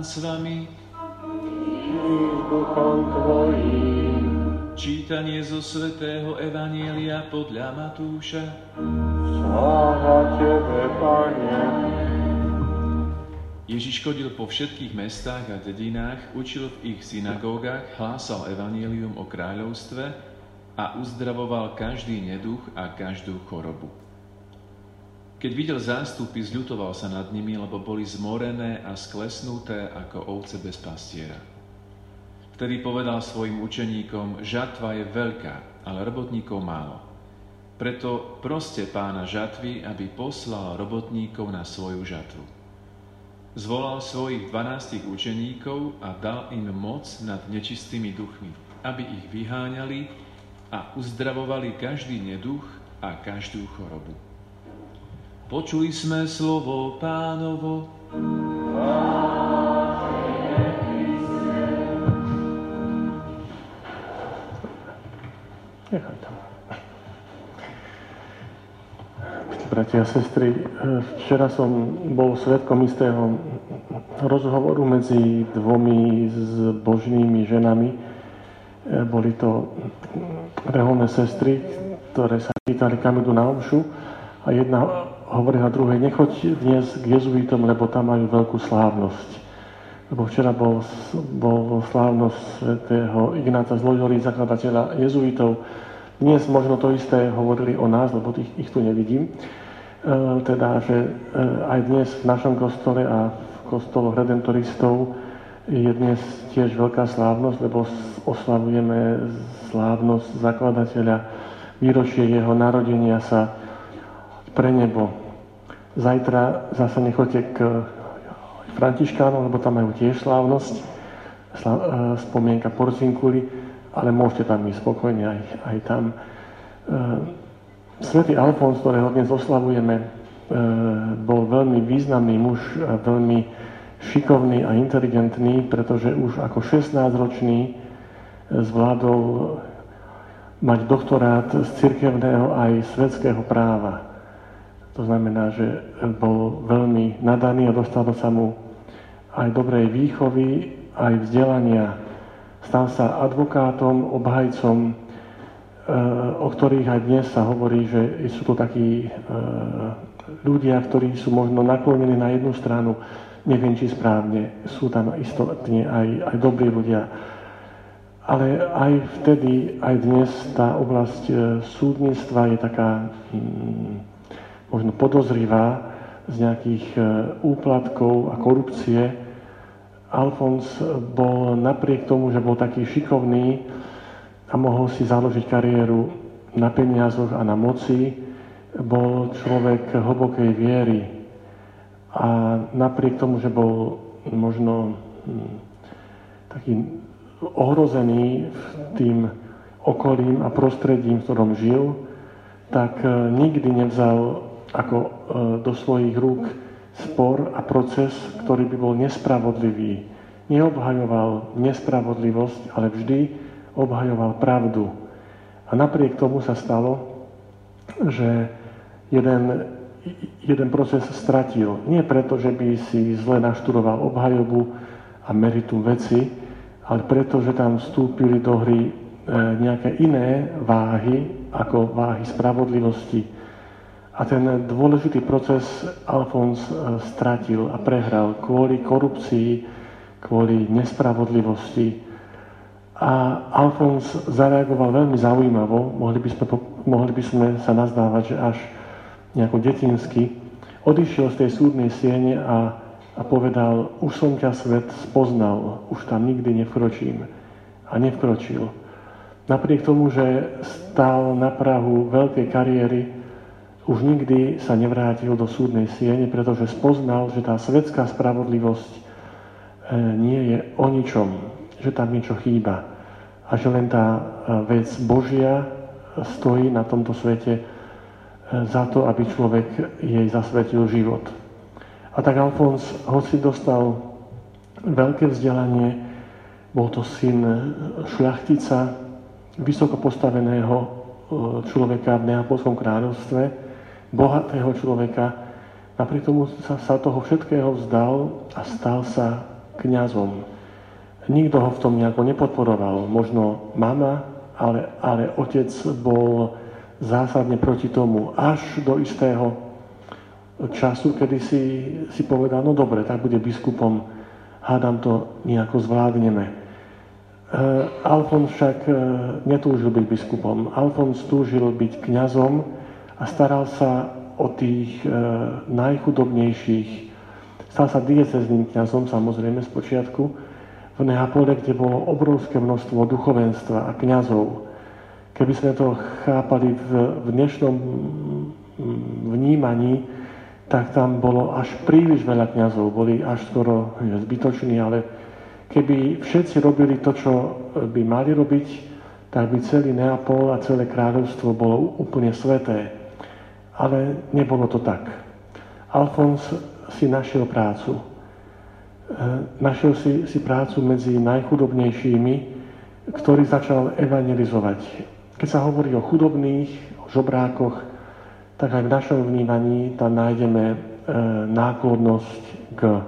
Pán s vami. Čítanie zo svätého Evanielia podľa Matúša. Sláva Tebe, Pane. Ježiš chodil po všetkých mestách a dedinách, učil v ich synagógach, hlásal evanielium o kráľovstve a uzdravoval každý neduch a každú chorobu. Keď videl zástupy, zľutoval sa nad nimi, lebo boli zmorené a sklesnuté ako ovce bez pastiera. Vtedy povedal svojim učeníkom, žatva je veľká, ale robotníkov málo. Preto proste pána žatvy, aby poslal robotníkov na svoju žatvu. Zvolal svojich dvanástich učeníkov a dal im moc nad nečistými duchmi, aby ich vyháňali a uzdravovali každý neduch a každú chorobu. Počuli sme slovo pánovo. Bratia a sestry, včera som bol svetkom istého rozhovoru medzi dvomi božnými ženami. Boli to reholné sestry, ktoré sa pýtali, kam idú na omšu a jedna hovorila druhej, nechoď dnes k jezuitom, lebo tam majú veľkú slávnosť. Lebo včera bol, bol slávnosť svätého Ignáca z Loyoli, zakladateľa jezuitov. Dnes možno to isté hovorili o nás, lebo ich, ich tu nevidím. E, teda, že e, aj dnes v našom kostole a v kostoloch redentoristov je dnes tiež veľká slávnosť, lebo oslavujeme slávnosť zakladateľa, výročie jeho narodenia sa pre nebo. Zajtra zase nechoďte k Františkánom, lebo tam majú tiež slávnosť, slá, e, spomienka Porcinkuli, ale môžete tam ísť spokojne aj, aj tam. E, Svetý Alfons, ktorého dnes oslavujeme, bol veľmi významný muž, veľmi šikovný a inteligentný, pretože už ako 16-ročný zvládol mať doktorát z cirkevného aj svetského práva. To znamená, že bol veľmi nadaný a dostalo sa mu aj dobrej výchovy, aj vzdelania. Stal sa advokátom, obhajcom, e, o ktorých aj dnes sa hovorí, že sú to takí e, ľudia, ktorí sú možno naklonení na jednu stranu, neviem či správne, sú tam istotne aj, aj dobrí ľudia. Ale aj vtedy, aj dnes tá oblasť e, súdnictva je taká mm, možno podozrivá z nejakých e, úplatkov a korupcie. Alfons bol napriek tomu, že bol taký šikovný a mohol si založiť kariéru na peniazoch a na moci, bol človek hlbokej viery. A napriek tomu, že bol možno hm, taký ohrozený tým okolím a prostredím, v ktorom žil, tak e, nikdy nevzal ako e, do svojich rúk spor a proces, ktorý by bol nespravodlivý. Neobhajoval nespravodlivosť, ale vždy obhajoval pravdu. A napriek tomu sa stalo, že jeden, jeden proces stratil. Nie preto, že by si zle naštudoval obhajobu a meritum veci, ale preto, že tam vstúpili do hry e, nejaké iné váhy, ako váhy spravodlivosti, a ten dôležitý proces Alfons e, stratil a prehral kvôli korupcii, kvôli nespravodlivosti. A Alfons zareagoval veľmi zaujímavo, mohli by sme, mohli by sme sa nazdávať, že až nejako detinsky. Odišiel z tej súdnej siene a, a povedal, už som ťa svet spoznal, už tam nikdy nevkročím. A nevkročil. Napriek tomu, že stál na Prahu veľkej kariéry, už nikdy sa nevrátil do súdnej siene, pretože spoznal, že tá svetská spravodlivosť e, nie je o ničom, že tam niečo chýba a že len tá e, vec Božia stojí na tomto svete e, za to, aby človek jej zasvetil život. A tak Alfons, hoci dostal veľké vzdelanie, bol to syn šľachtica, vysoko postaveného človeka v Neapolskom kráľovstve, bohatého človeka, napriek tomu sa, sa toho všetkého vzdal a stal sa kňazom. Nikto ho v tom nejako nepodporoval. Možno mama, ale, ale otec bol zásadne proti tomu až do istého času, kedy si, si povedal, no dobre, tak bude biskupom, hádam to nejako zvládneme. E, Alfons však e, netúžil byť biskupom. Alfons túžil byť kňazom a staral sa o tých e, najchudobnejších. Stal sa diecezným kňazom, samozrejme, z počiatku, v Neapole, kde bolo obrovské množstvo duchovenstva a kňazov. Keby sme to chápali v, v dnešnom vnímaní, tak tam bolo až príliš veľa kňazov, boli až skoro zbytoční, ale keby všetci robili to, čo by mali robiť, tak by celý Neapol a celé kráľovstvo bolo úplne sveté. Ale nebolo to tak. Alfons si našiel prácu. E, našiel si, si prácu medzi najchudobnejšími, ktorý začal evangelizovať keď sa hovorí o chudobných, o žobrákoch, tak aj v našom vnímaní tam nájdeme e, náklonnosť k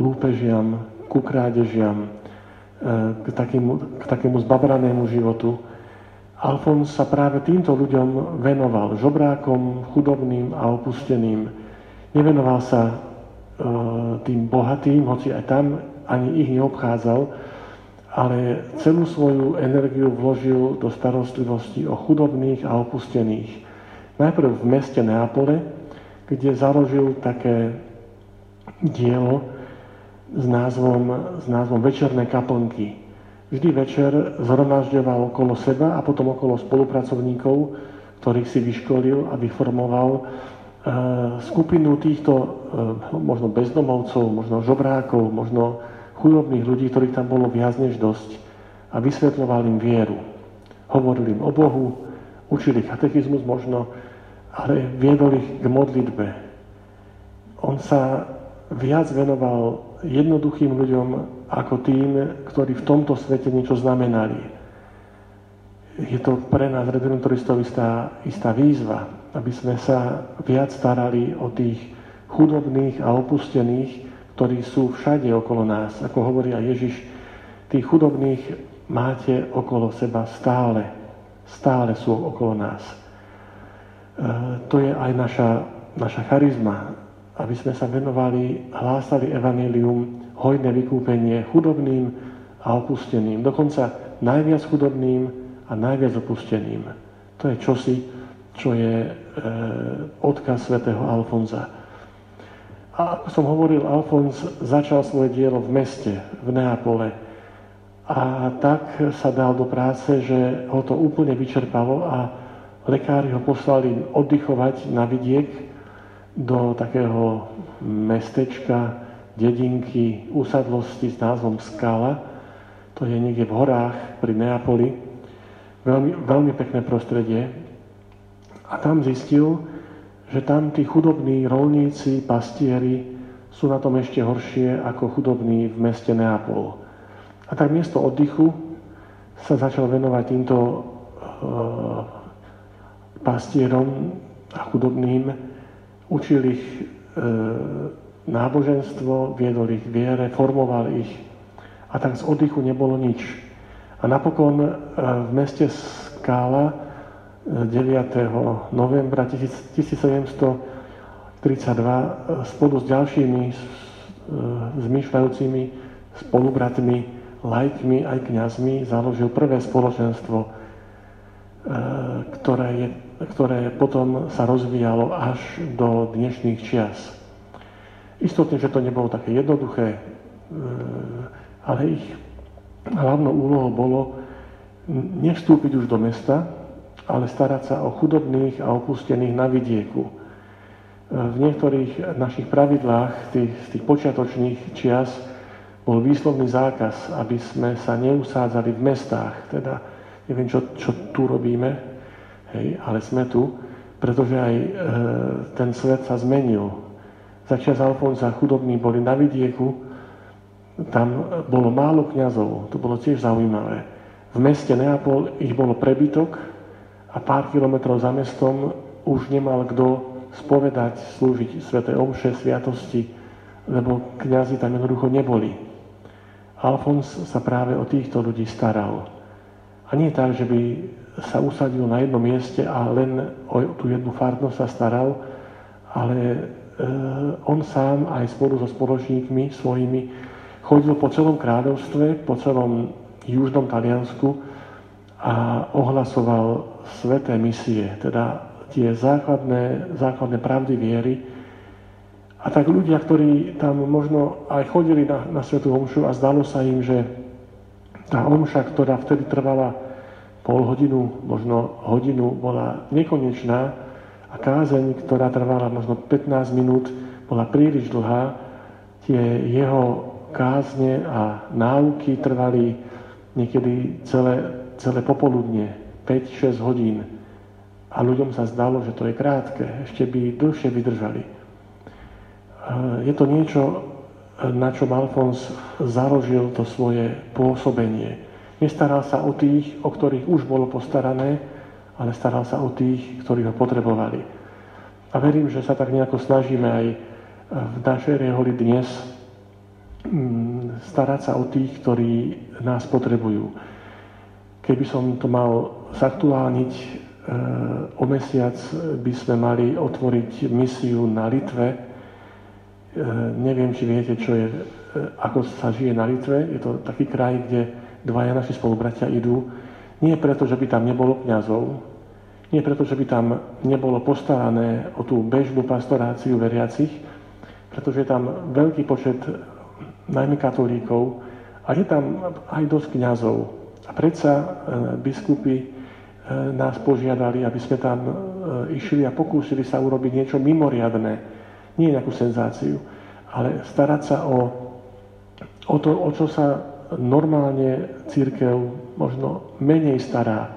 lúpežiam, ku krádežiam, e, k, takému, k takému zbabranému životu. Alfons sa práve týmto ľuďom venoval, žobrákom, chudobným a opusteným. Nevenoval sa e, tým bohatým, hoci aj tam ani ich neobchádzal, ale celú svoju energiu vložil do starostlivosti o chudobných a opustených. Najprv v meste Neapole, kde založil také dielo s názvom, s názvom Večerné kaplnky. Vždy večer zhromažďoval okolo seba a potom okolo spolupracovníkov, ktorých si vyškolil a vyformoval e, skupinu týchto e, možno bezdomovcov, možno žobrákov, možno chudobných ľudí, ktorých tam bolo viac než dosť a vysvetľoval im vieru. Hovoril im o Bohu, učili katechizmus možno, ale viedol ich k modlitbe. On sa viac venoval jednoduchým ľuďom ako tým, ktorí v tomto svete niečo znamenali. Je to pre nás, redentoristov, istá, istá výzva, aby sme sa viac starali o tých chudobných a opustených, ktorí sú všade okolo nás. Ako hovorí aj Ježiš, tých chudobných máte okolo seba stále. Stále sú okolo nás. E, to je aj naša, naša charizma, aby sme sa venovali, hlásali evanílium, hojné vykúpenie chudobným a opusteným. Dokonca najviac chudobným a najviac opusteným. To je čosi, čo je e, odkaz svätého Alfonza. A ako som hovoril, Alfons začal svoje dielo v meste, v Neapole. A tak sa dal do práce, že ho to úplne vyčerpalo a lekári ho poslali oddychovať na vidiek do takého mestečka, dedinky, usadlosti s názvom Skala. To je niekde v horách pri Neapoli. Veľmi, veľmi pekné prostredie. A tam zistil, že tam tí chudobní rolníci, pastieri sú na tom ešte horšie ako chudobní v meste Neapol. A tak miesto oddychu sa začal venovať týmto e, pastierom a chudobným, učil ich e, náboženstvo, viedol ich viere, formoval ich. A tak z oddychu nebolo nič. A napokon e, v meste Skála 9. novembra 1732 spolu s ďalšími e, zmýšľajúcimi spolubratmi, lajkmi aj kňazmi založil prvé spoločenstvo, e, ktoré, je, ktoré potom sa rozvíjalo až do dnešných čias. Istotne, že to nebolo také jednoduché, e, ale ich hlavnou úlohou bolo nevstúpiť už do mesta, ale starať sa o chudobných a opustených na vidieku. V niektorých našich pravidlách, tých, tých počiatočných čias, bol výslovný zákaz, aby sme sa neusádzali v mestách. Teda neviem, čo, čo tu robíme, hej, ale sme tu, pretože aj e, ten svet sa zmenil. Začias Alfonsa chudobní boli na vidieku, tam bolo málo kňazov, to bolo tiež zaujímavé. V meste Neapol ich bolo prebytok, a pár kilometrov za mestom už nemal kto spovedať, slúžiť Svete Omše, Sviatosti lebo kňazi tam jednoducho neboli. Alfons sa práve o týchto ľudí staral. A nie tak, že by sa usadil na jednom mieste a len o tú jednu farnosť sa staral, ale e, on sám aj spolu so spoločníkmi svojimi chodil po celom kráľovstve, po celom južnom Taliansku a ohlasoval sveté misie, teda tie základné, základné pravdy viery. A tak ľudia, ktorí tam možno aj chodili na, na Svetú Omšu a zdalo sa im, že tá omša, ktorá vtedy trvala pol hodinu, možno hodinu, bola nekonečná a kázeň, ktorá trvala možno 15 minút, bola príliš dlhá. Tie jeho kázne a náuky trvali niekedy celé, celé popoludne, 5-6 hodín. A ľuďom sa zdalo, že to je krátke, ešte by dlhšie vydržali. Je to niečo, na čom Alfons založil to svoje pôsobenie. Nestaral sa o tých, o ktorých už bolo postarané, ale staral sa o tých, ktorí ho potrebovali. A verím, že sa tak nejako snažíme aj v našej reholi dnes mm, starať sa o tých, ktorí nás potrebujú. Keby som to mal zaktuálniť, e, o mesiac by sme mali otvoriť misiu na Litve, E, neviem, či viete, čo je, e, ako sa žije na Litve. Je to taký kraj, kde dvaja naši spolubratia idú. Nie preto, že by tam nebolo kňazov, nie preto, že by tam nebolo postarané o tú bežnú pastoráciu veriacich, pretože je tam veľký počet najmä katolíkov a je tam aj dosť kňazov. A predsa e, biskupy nás požiadali, aby sme tam išli a pokúsili sa urobiť niečo mimoriadné, nie nejakú senzáciu, ale starať sa o, o to, o čo sa normálne církev možno menej stará,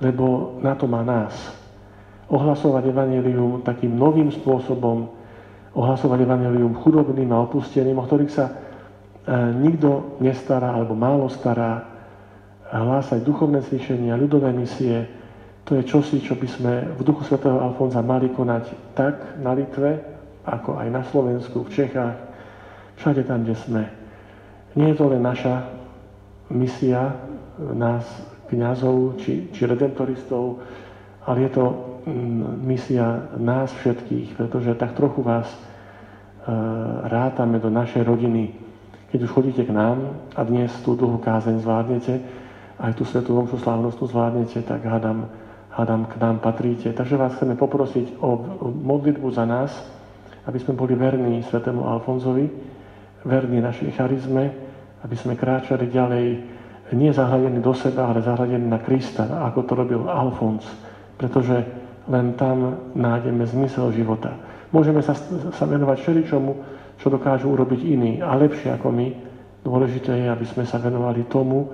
lebo na to má nás. Ohlasovať evanelium takým novým spôsobom, ohlasovať evanelium chudobným a opusteným, o ktorých sa e, nikto nestará alebo málo stará, hlásať duchovné cvičenia, ľudové misie, to je čosi, čo by sme v duchu svätého Alfonza mali konať tak na Litve, ako aj na Slovensku, v Čechách, všade tam, kde sme. Nie je to len naša misia, nás, kňazov či, či redentoristov, ale je to mm, misia nás všetkých, pretože tak trochu vás e, rátame do našej rodiny. Keď už chodíte k nám a dnes tú dlhú kázeň zvládnete, aj tú svetú omšu slávnostnú zvládnete, tak hádam, hádam k nám patríte. Takže vás chceme poprosiť o modlitbu za nás, aby sme boli verní svetému Alfonzovi, verní našej charizme, aby sme kráčali ďalej nie zahľadení do seba, ale zahľadení na Krista, ako to robil Alfons, pretože len tam nájdeme zmysel života. Môžeme sa, sa venovať všeličomu, čo dokážu urobiť iní a lepšie ako my. Dôležité je, aby sme sa venovali tomu,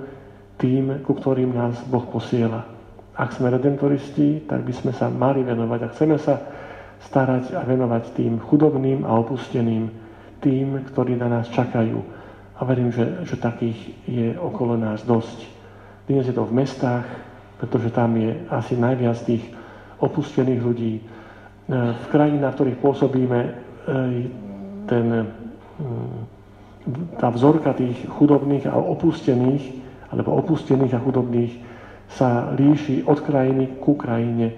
tým, ku ktorým nás Boh posiela. Ak sme redentoristi, tak by sme sa mali venovať a chceme sa starať a venovať tým chudobným a opusteným, tým, ktorí na nás čakajú. A verím, že, že takých je okolo nás dosť. Dnes je to v mestách, pretože tam je asi najviac tých opustených ľudí. E, v krajinách, v ktorých pôsobíme, e, ten, mm, tá vzorka tých chudobných a opustených, alebo opustených a chudobných sa líši od krajiny ku krajine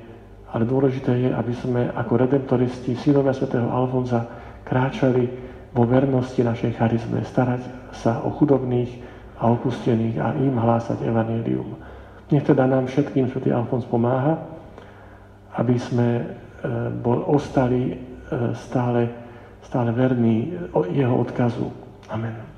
ale dôležité je, aby sme ako redemptoristi, synovia svätého Alfonza kráčali vo vernosti našej charizme, starať sa o chudobných a opustených a im hlásať evanílium. Nech teda nám všetkým svätý Alfons pomáha, aby sme e, bol, ostali e, stále, stále verní jeho odkazu. Amen.